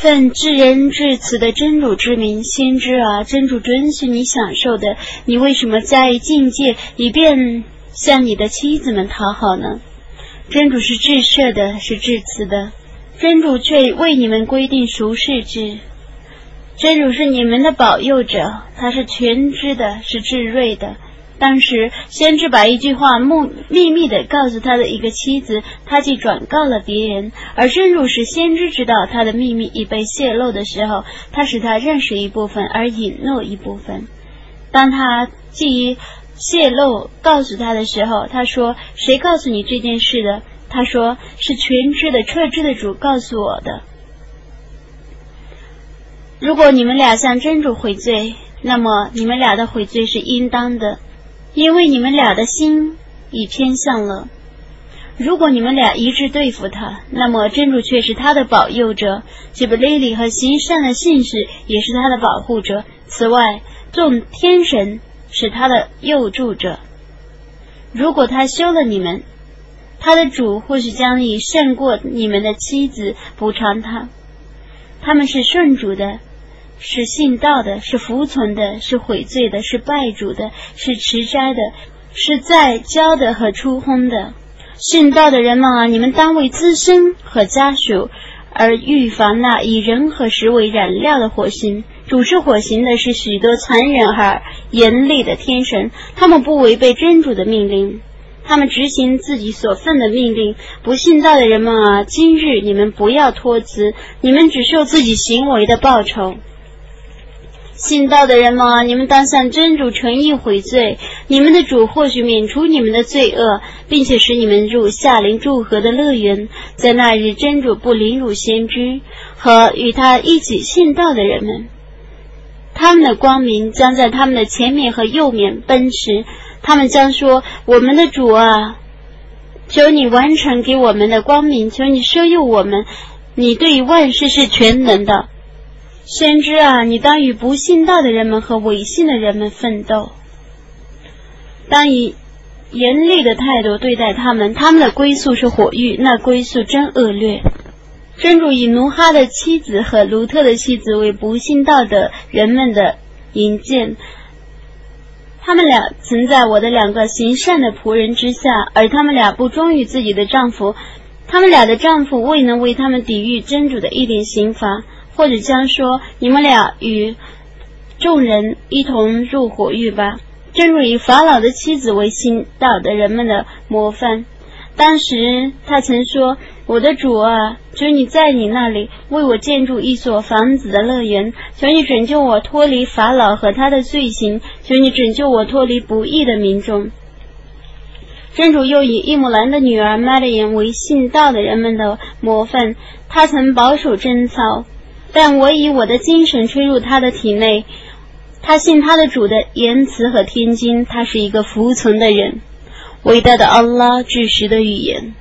奉至仁至慈的真主之名，先知啊，真主准许你享受的，你为什么加以境界，以便向你的妻子们讨好呢？真主是至赦的，是至慈的，真主却为你们规定熟世之。真主是你们的保佑者，他是全知的，是至睿的。当时，先知把一句话秘秘密的告诉他的一个妻子，他既转告了别人。而真主使先知知道他的秘密已被泄露的时候，他使他认识一部分，而隐诺一部分。当他既泄露告诉他的时候，他说：“谁告诉你这件事的？”他说：“是全知的、彻知的主告诉我的。”如果你们俩向真主悔罪，那么你们俩的悔罪是应当的。因为你们俩的心已偏向了，如果你们俩一致对付他，那么真主却是他的保佑者；吉布雷里和行善的信使也是他的保护者。此外，众天神是他的佑助者。如果他休了你们，他的主或许将以胜过你们的妻子补偿他。他们是顺主的。是信道的，是服从的，是悔罪的，是拜主的，是持斋的，是在教的和出烘的。信道的人们啊，你们当为自身和家属而预防那以人和食为燃料的火星。主持火星的是许多残忍而严厉的天神，他们不违背真主的命令，他们执行自己所奉的命令。不信道的人们啊，今日你们不要托辞，你们只受自己行为的报酬。信道的人们，你们当向真主诚意悔罪，你们的主或许免除你们的罪恶，并且使你们入夏林祝贺的乐园。在那日，真主不凌辱先知和与他一起信道的人们，他们的光明将在他们的前面和右面奔驰。他们将说：“我们的主啊，求你完成给我们的光明，求你收佑我们，你对于万事是全能的。”先知啊，你当与不信道的人们和违信的人们奋斗，当以严厉的态度对待他们。他们的归宿是火狱，那归宿真恶劣。真主以奴哈的妻子和卢特的妻子为不信道的人们的引荐，他们俩曾在我的两个行善的仆人之下，而他们俩不忠于自己的丈夫，他们俩的丈夫未能为他们抵御真主的一点刑罚。或者将说，你们俩与众人一同入火狱吧。正如以法老的妻子为信道的人们的模范。当时他曾说：“我的主啊，求你在你那里为我建筑一所房子的乐园，求你拯救我脱离法老和他的罪行，求你拯救我脱离不义的民众。”真主又以伊姆兰的女儿玛丽莲为信道的人们的模范。他曾保守贞操。但我以我的精神吹入他的体内，他信他的主的言辞和天经，他是一个服从的人。伟大的安拉，至实的语言。